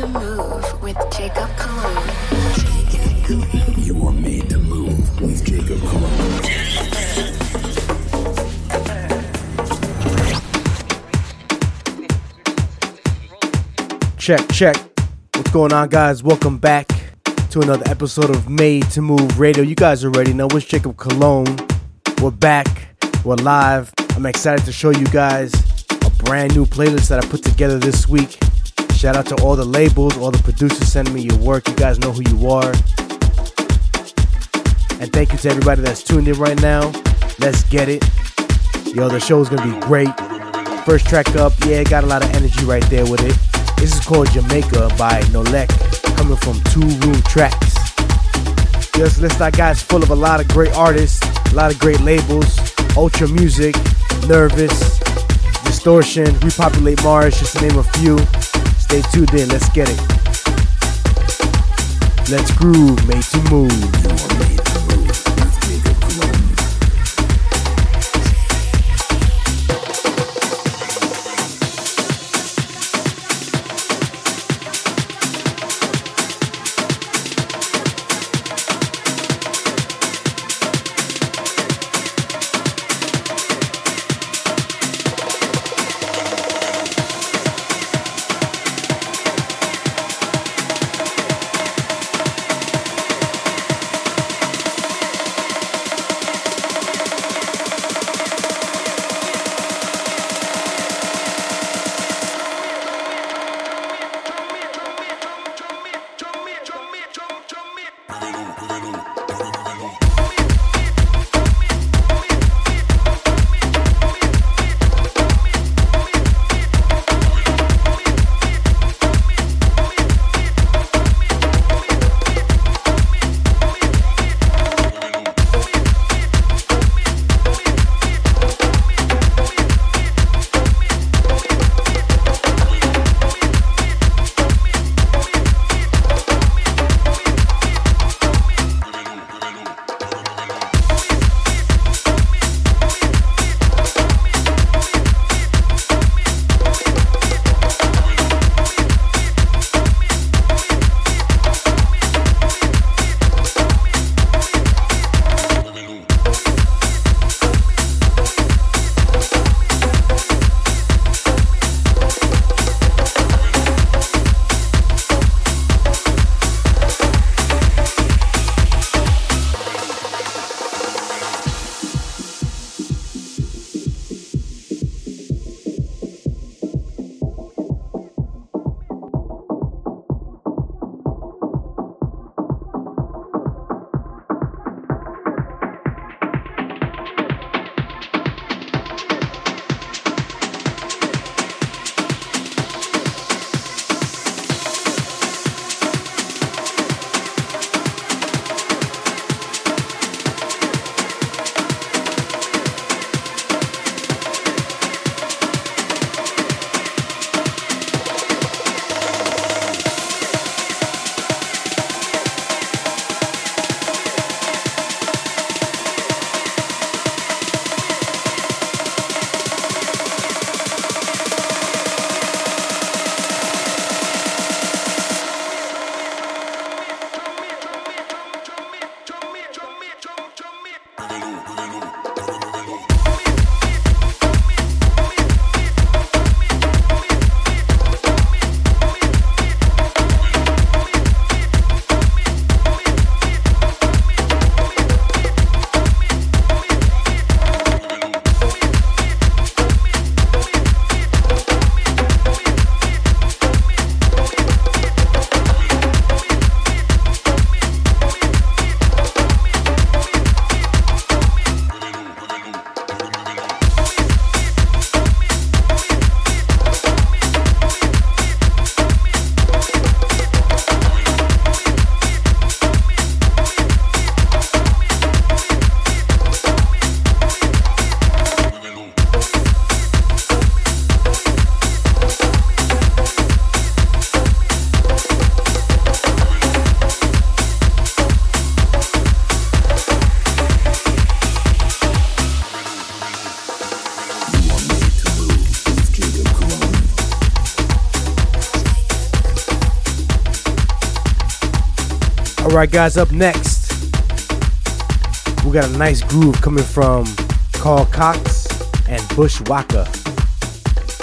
to move with Jacob Colon. You are made to move with Jacob Colon. Check, check. What's going on, guys? Welcome back to another episode of Made to Move Radio. You guys already know it's Jacob Colon. We're back. We're live. I'm excited to show you guys a brand new playlist that I put together this week. Shout out to all the labels, all the producers sending me your work. You guys know who you are. And thank you to everybody that's tuned in right now. Let's get it. Yo, the show's gonna be great. First track up, yeah, got a lot of energy right there with it. This is called Jamaica by Nolek, coming from Two Room Tracks. This list I got is full of a lot of great artists, a lot of great labels, Ultra Music, Nervous, Distortion, Repopulate Mars, just to name a few. Stay tuned in, let's get it. Let's groove, made to move. Alright, guys, up next, we got a nice groove coming from Carl Cox and Bushwacka.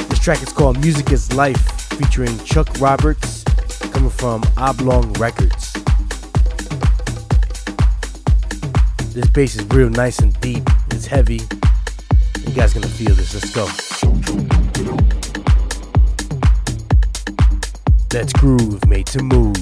This track is called Music is Life, featuring Chuck Roberts, coming from Oblong Records. This bass is real nice and deep, it's heavy. You guys gonna feel this, let's go. Let's groove, made to move.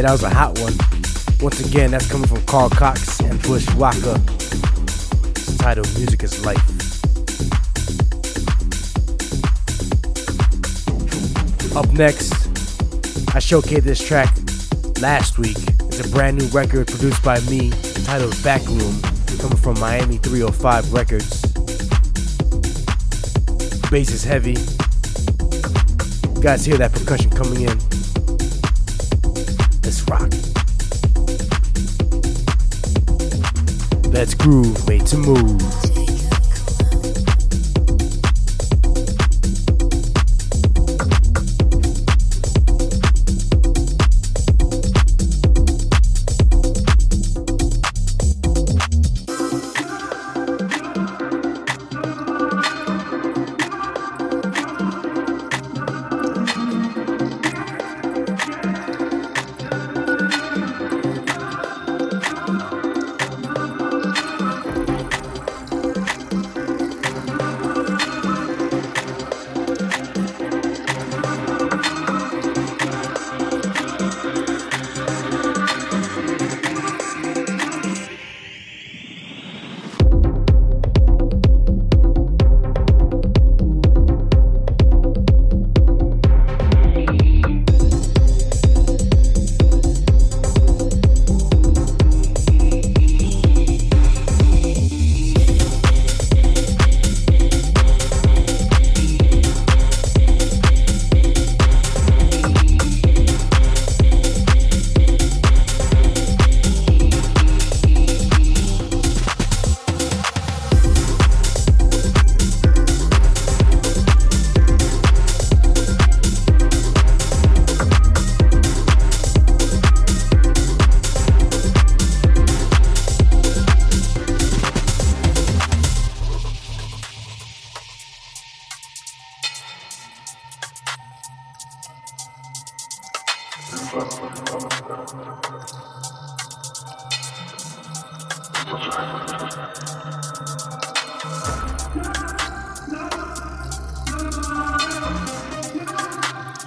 Yeah, that was a hot one. Once again, that's coming from Carl Cox and Bushwacka. It's titled Music is Life. Up next, I showcased this track last week. It's a brand new record produced by me titled Backroom, coming from Miami 305 Records. Bass is heavy. You guys hear that percussion coming in? Let's groove, made to move.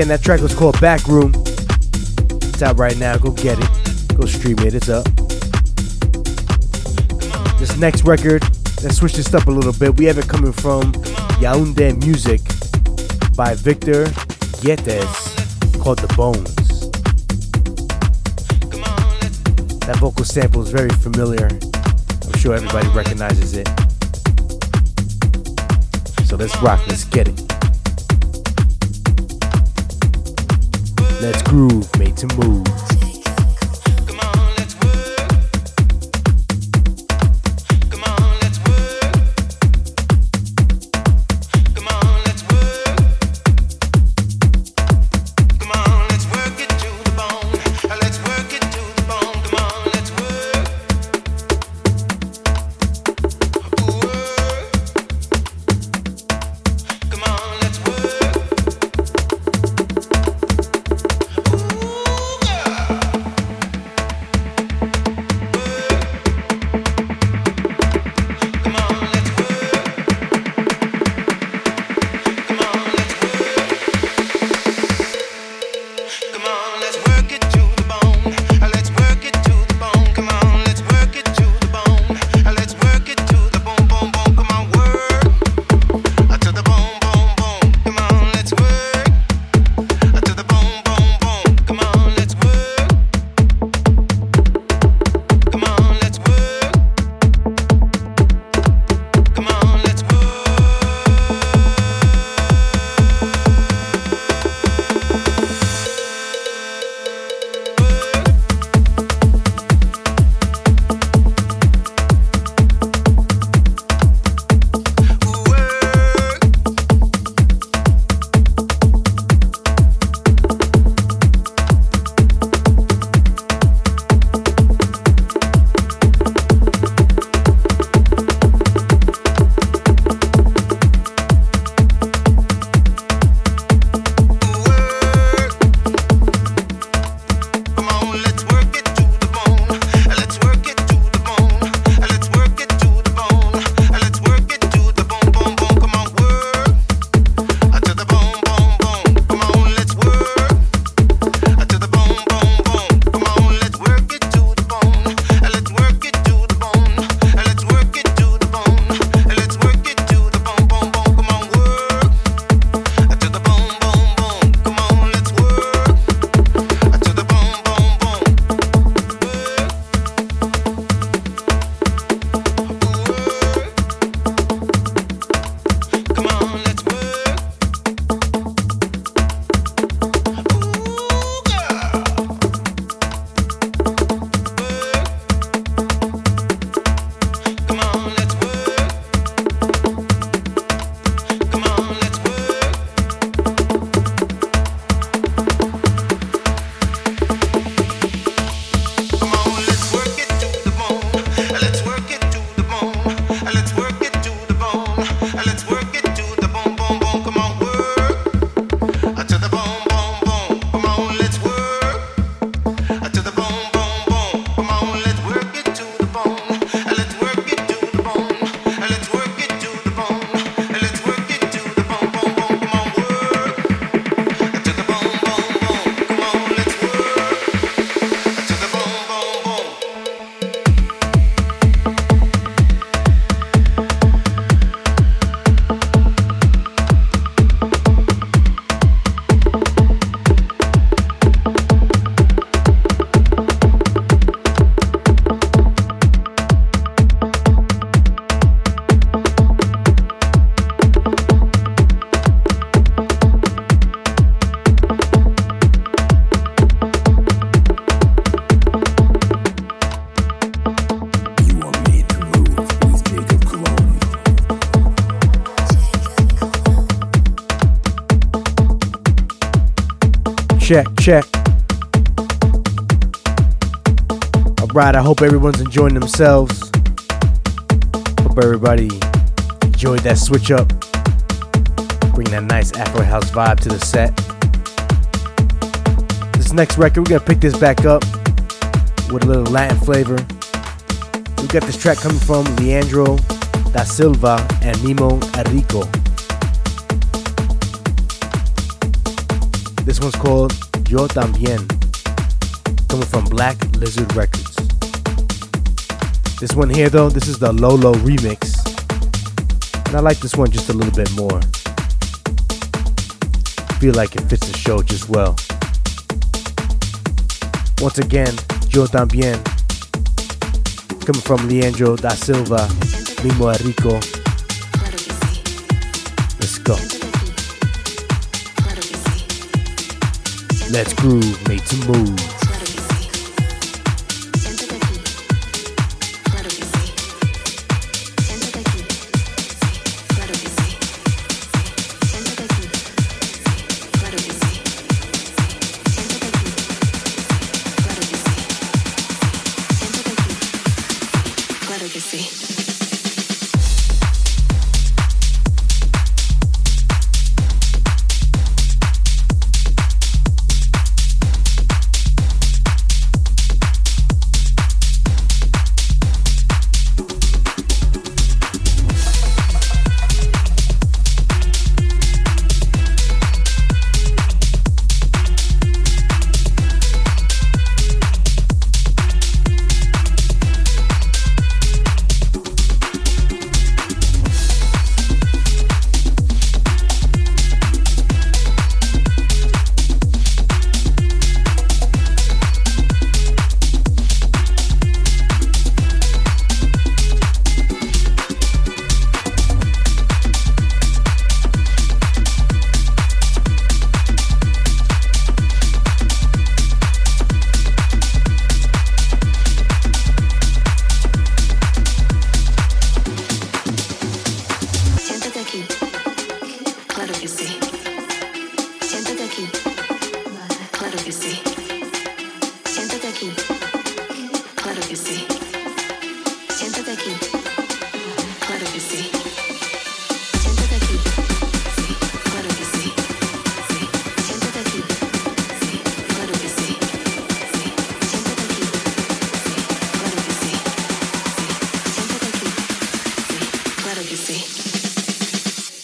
Again, that track was called Backroom. It's out right now. Go get it. Go stream it. It's up. This next record, let's switch this up a little bit. We have it coming from Yaoundé Music by Victor Yetes called The Bones. That vocal sample is very familiar. I'm sure everybody recognizes it. So let's rock, let's get it. Let's groove, made to move. Alright, I hope everyone's enjoying themselves. Hope everybody enjoyed that switch up. Bring that nice Afro House vibe to the set. This next record, we're gonna pick this back up with a little Latin flavor. We got this track coming from Leandro da Silva and Mimo Enrico. This one's called Yo Tambien, coming from Black Lizard Records. This one here, though, this is the Lolo remix. And I like this one just a little bit more. Feel like it fits the show just well. Once again, Yo Tambien, coming from Leandro da Silva, Mimo Enrico. Let's go. Let's groove, made to move.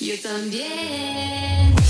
Yo también.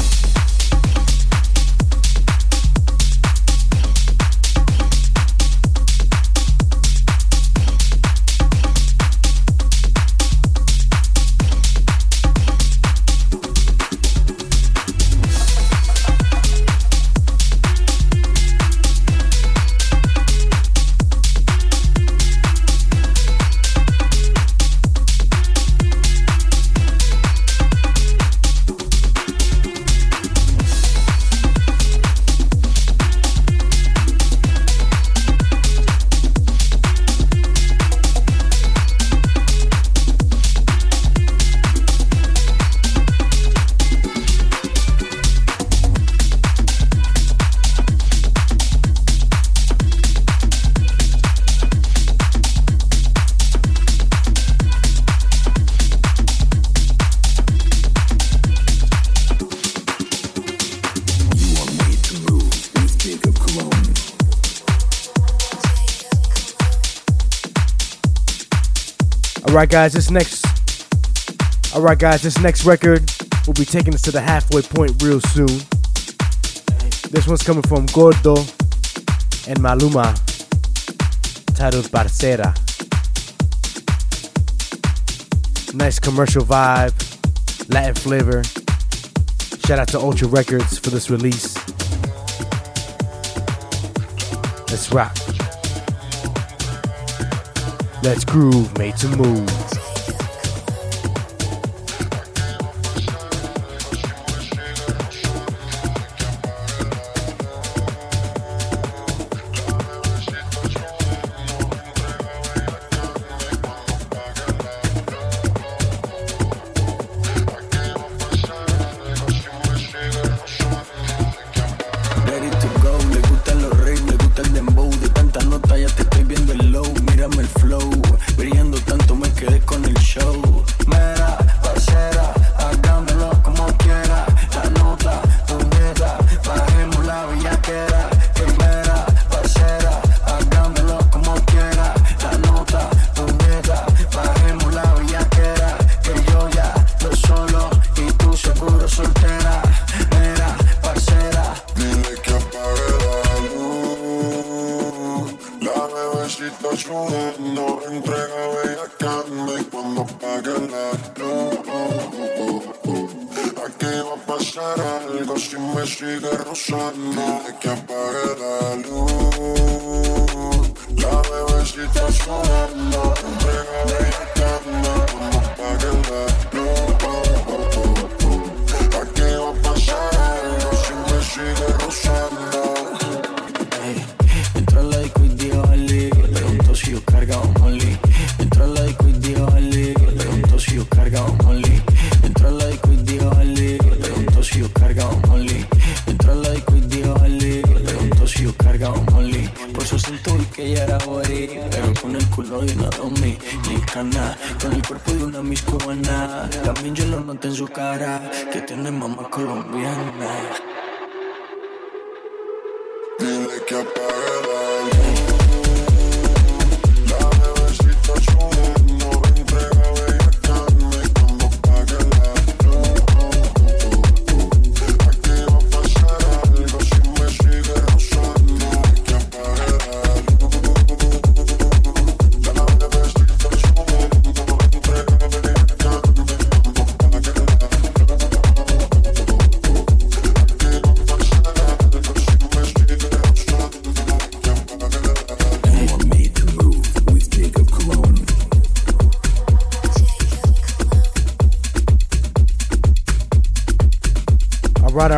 Alright, guys, this next. Alright, guys, this next record will be taking us to the halfway point real soon. This one's coming from Gordo and Maluma, titled Parcera. Nice commercial vibe, Latin flavor. Shout out to Ultra Records for this release. Let's rock. Let's groove, made to move.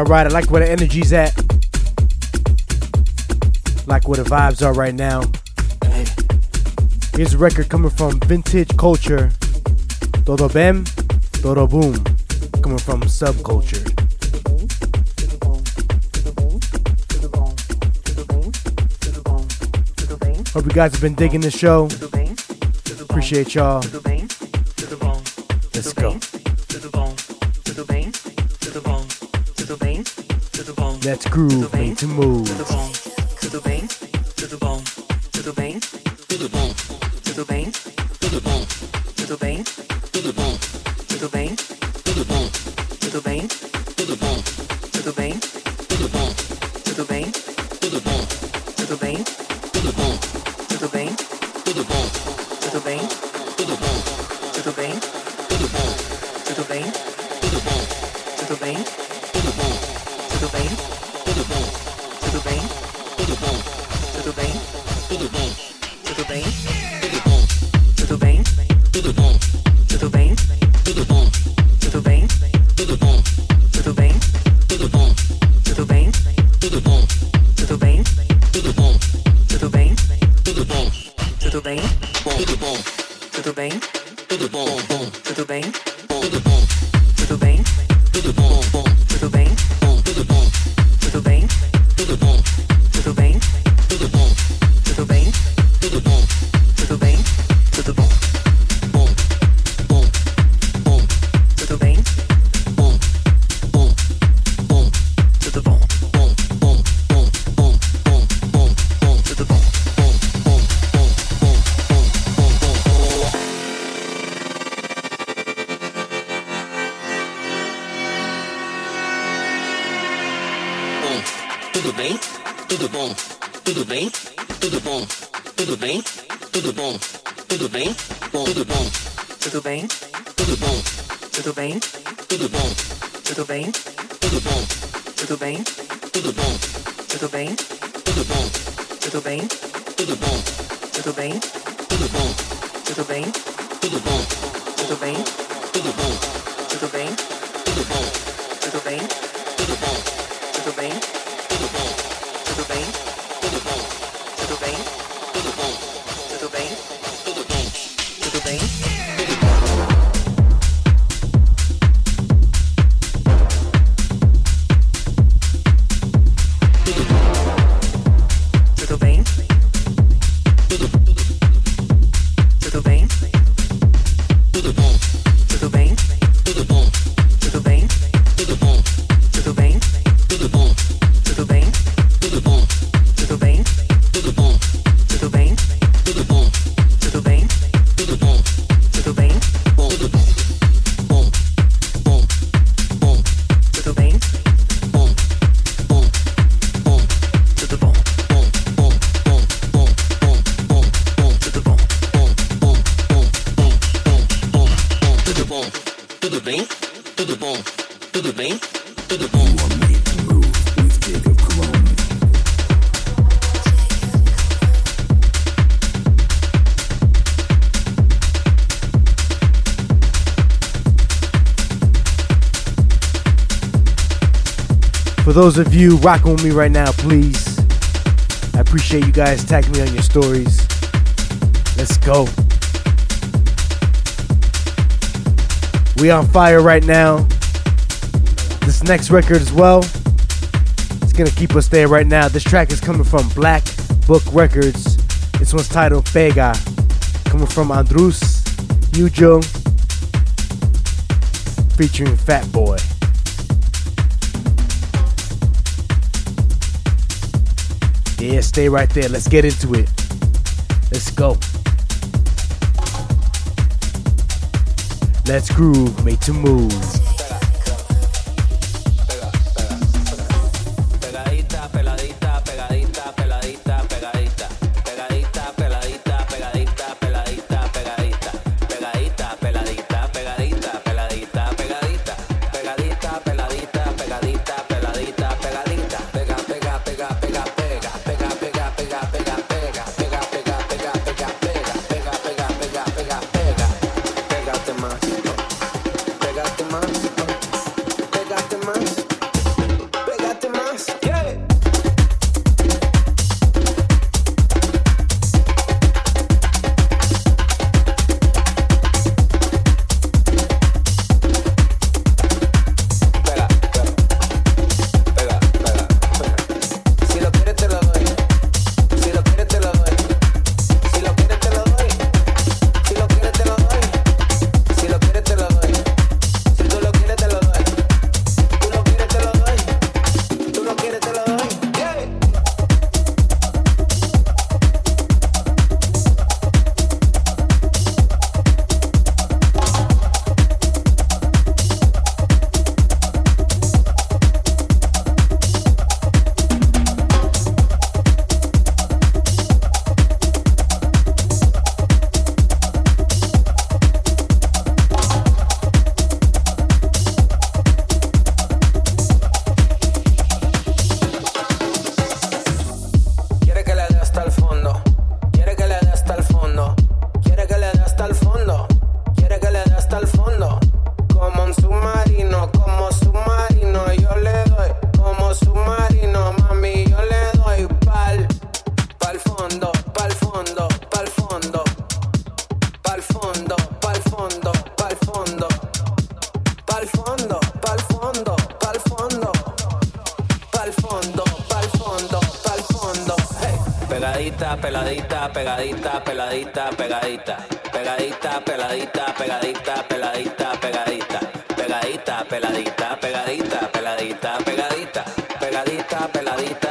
right. I like where the energy's at. Like where the vibes are right now. Here's a record coming from Vintage Culture. Todo Bem, Todo Boom. Coming from Subculture. Hope you guys have been digging the show. Appreciate y'all. Let's groove, the move. those of you rocking with me right now, please. I appreciate you guys tagging me on your stories. Let's go. We on fire right now. This next record as well. It's gonna keep us there right now. This track is coming from Black Book Records. This one's titled "Fega," Coming from Andrus Yujo. Featuring Fat Boy. Stay right there. Let's get into it. Let's go. Let's groove, make some moves. peladita, peladita, pegadita, peladita, pegadita, pegadita, peladita, pegadita, peladita, pegadita, pegadita, peladita.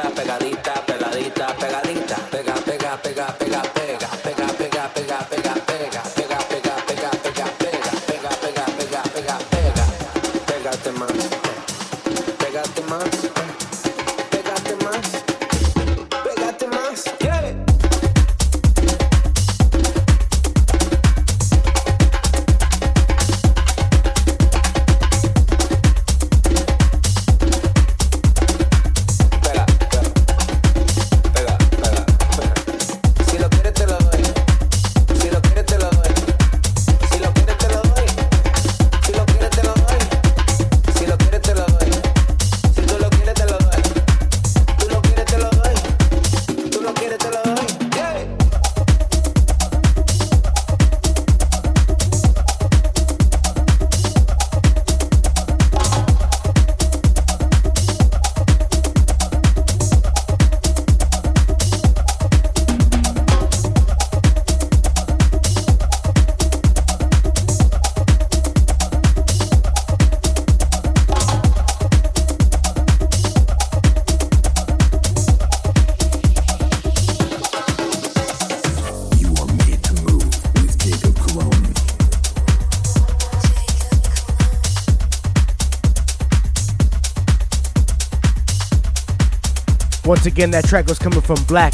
again, that track was coming from Black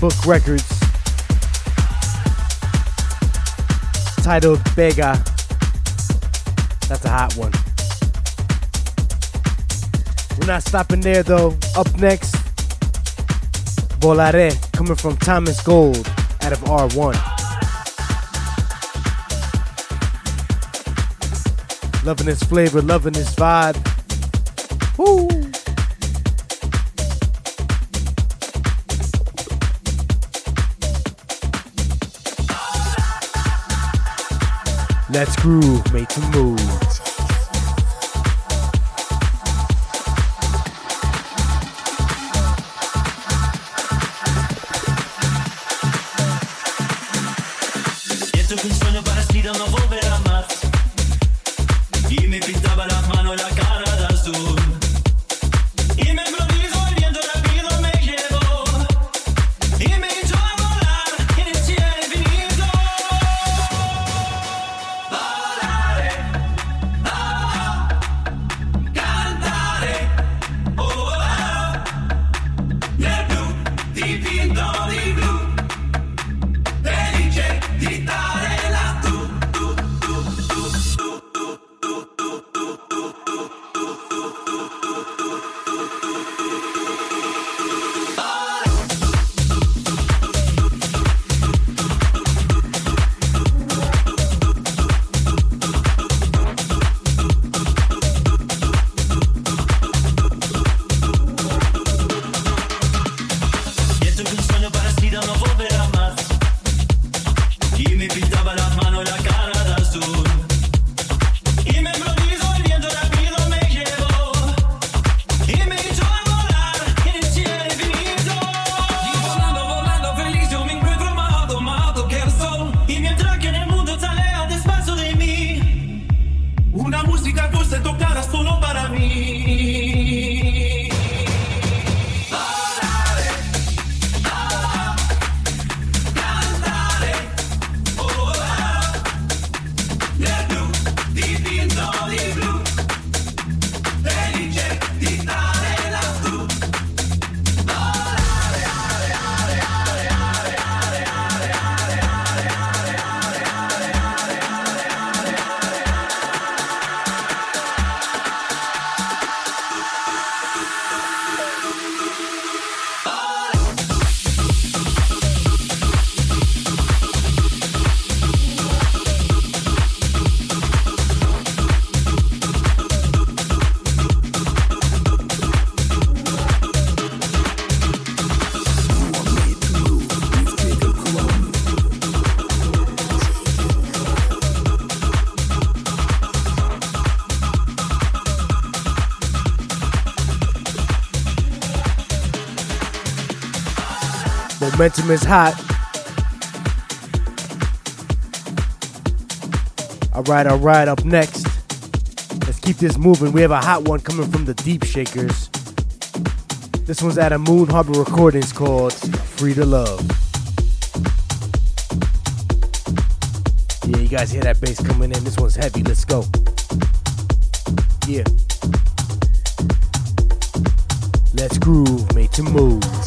Book Records, titled Bega. That's a hot one. We're not stopping there though. Up next, Volare, coming from Thomas Gold out of R1. Loving this flavor, loving this vibe. Woo! That's groove, make some moves. Momentum is hot. All right, all right, up next. Let's keep this moving. We have a hot one coming from the Deep Shakers. This one's at a Moon Harbour Recordings called Free to Love. Yeah, you guys hear that bass coming in. This one's heavy. Let's go. Yeah. Let's groove, made to move.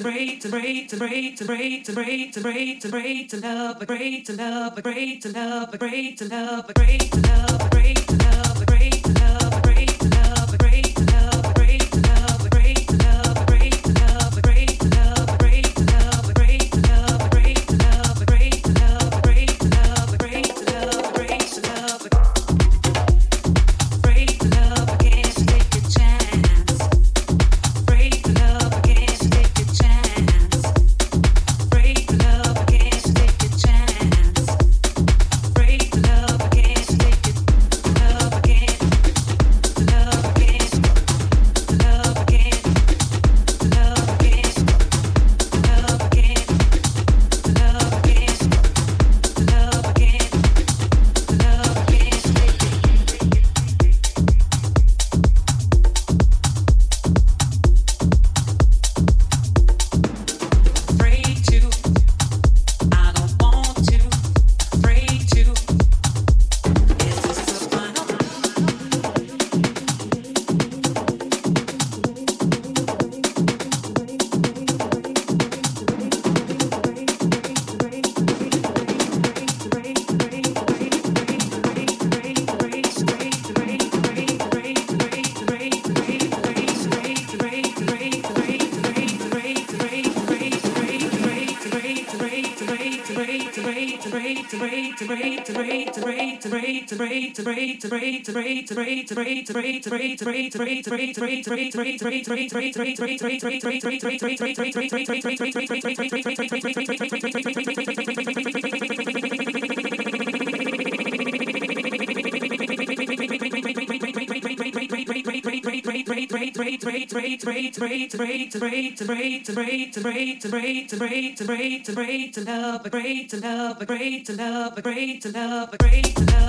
to break to break to break to break to break to break to break to love, break to love, break to love, break to love, break to love.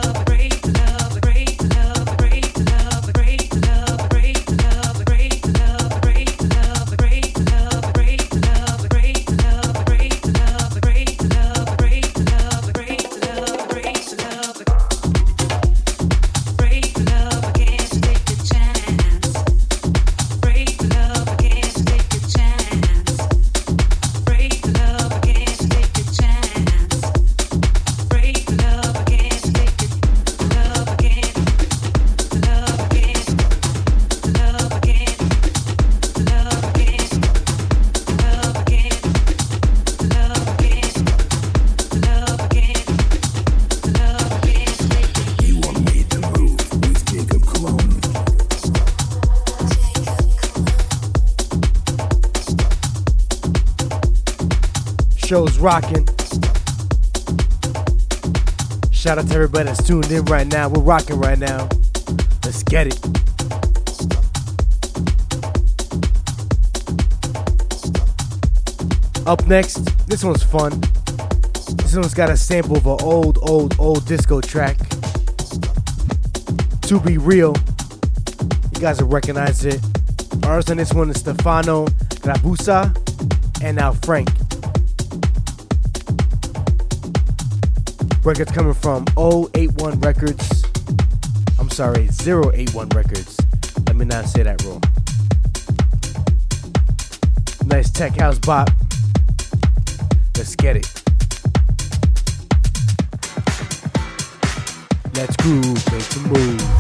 Show's rocking. Shout out to everybody that's tuned in right now. We're rocking right now. Let's get it. Up next, this one's fun. This one's got a sample of an old, old, old disco track. To be real, you guys will recognize it. Ours on this one is Stefano Rabusa and now Frank. Records coming from 081 Records. I'm sorry, 081 Records. Let me not say that wrong. Nice tech house bop. Let's get it. Let's groove, make some moves.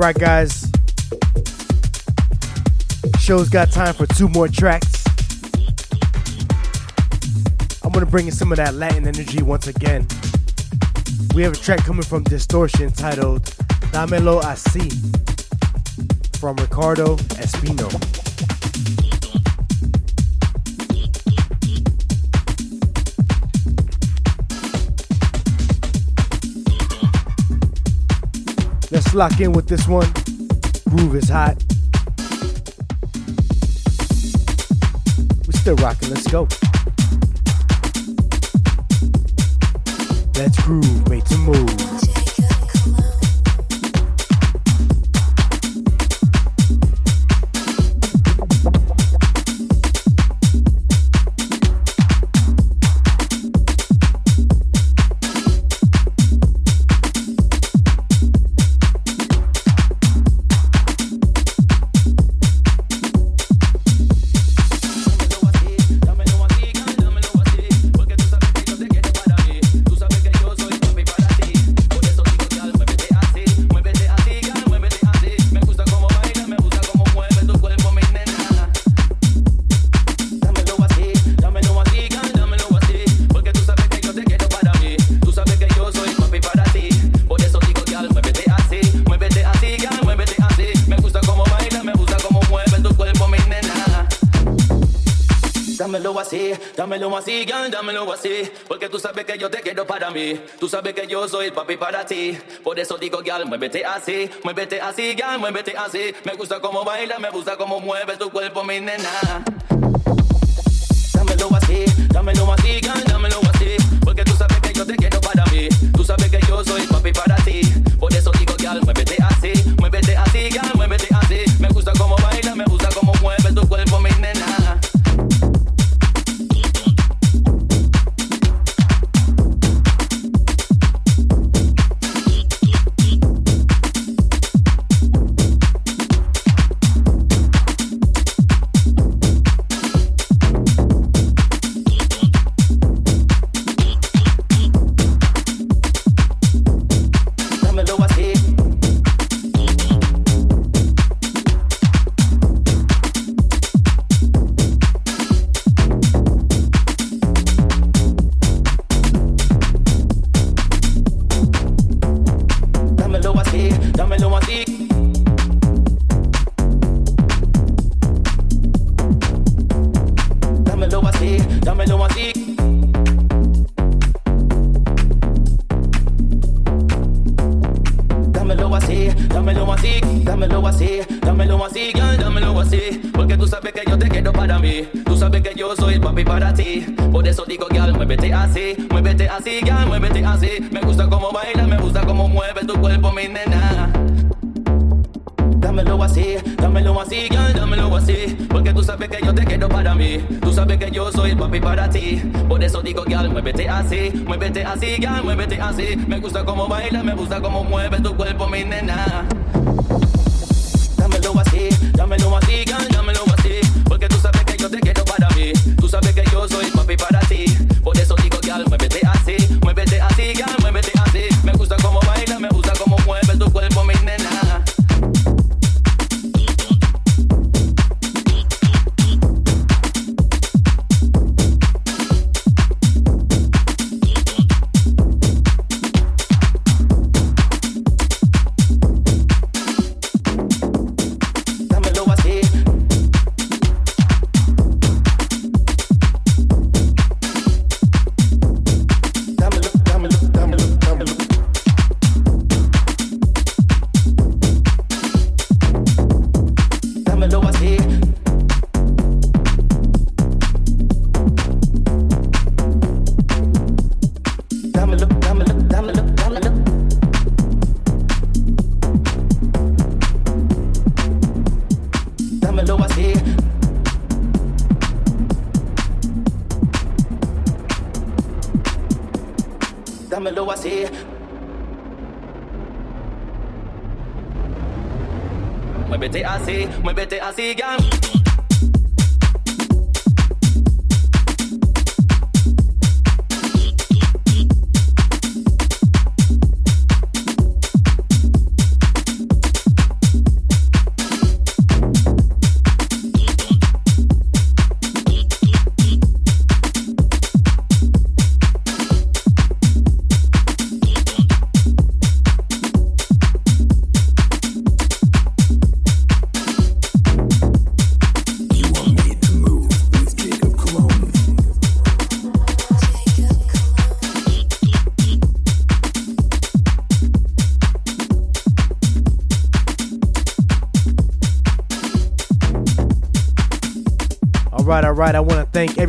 Right, guys. Show's got time for two more tracks. I'm gonna bring in some of that Latin energy once again. We have a track coming from Distortion titled Damelo Así from Ricardo Espino. Let's lock in with this one. Groove is hot. We're still rocking. Let's go. Let's groove, made to move. Que yo te quiero para mí. Tú sabes que yo soy el papi para ti. Por eso digo, girl, muévete así, muévete así, girl, muévete así. Me gusta cómo baila, me gusta cómo mueve tu cuerpo, mi nena. Dámelo así, dámelo así, girl,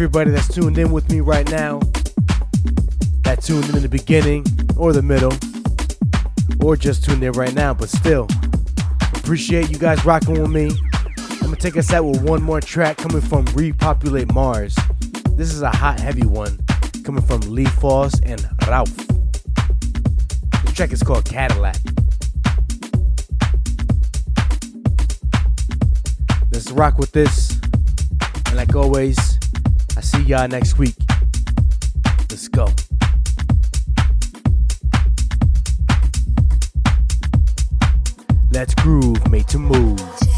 everybody that's tuned in with me right now. That tuned in in the beginning or the middle, or just tuned in right now, but still. Appreciate you guys rocking with me. I'm gonna take us out with one more track coming from Repopulate Mars. This is a hot, heavy one coming from Lee Foss and Ralph. The track is called Cadillac. Let's rock with this. And like always, y'all next week. Let's go. Let's groove, made to move.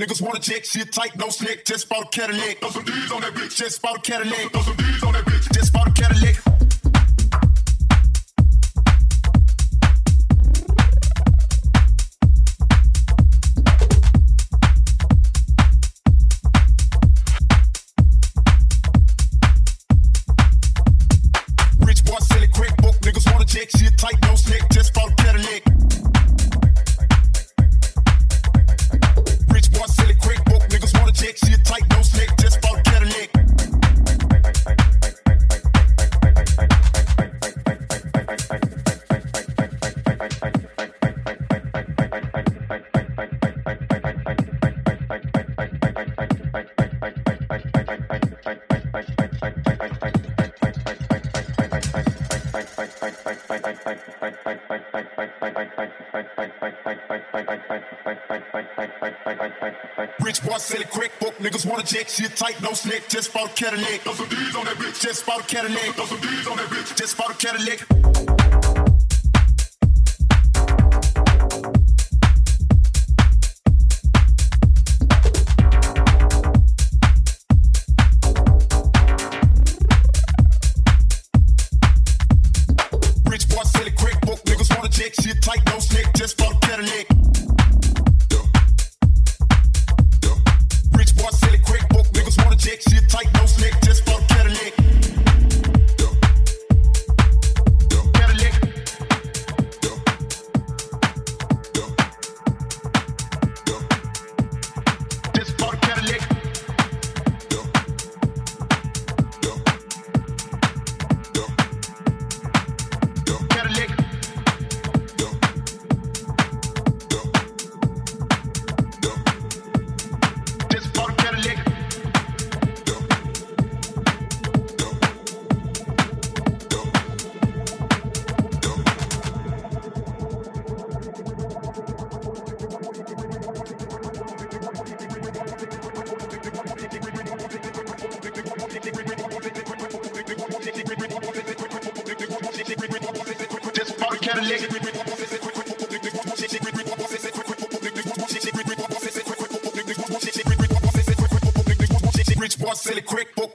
Niggas wanna check shit tight, no slick. Just bought a Cadillac. Throw some D's on that bitch. Just bought a Cadillac. Throw some D's on that bitch. Just bought a Cadillac. Rich boy, silly quick book. Niggas wanna check shit tight, no slick. Just bought a Cadillac. Throw some D's on that bitch. Just bought a Cadillac. Throw some D's on that bitch. Just bought a Cadillac.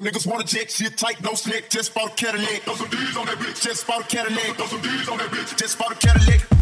Niggas wanna check shit tight, no slick. Just bought a Cadillac. Throw some D's on that bitch. Just bought a Cadillac. Throw some D's on that bitch. Just bought a Cadillac.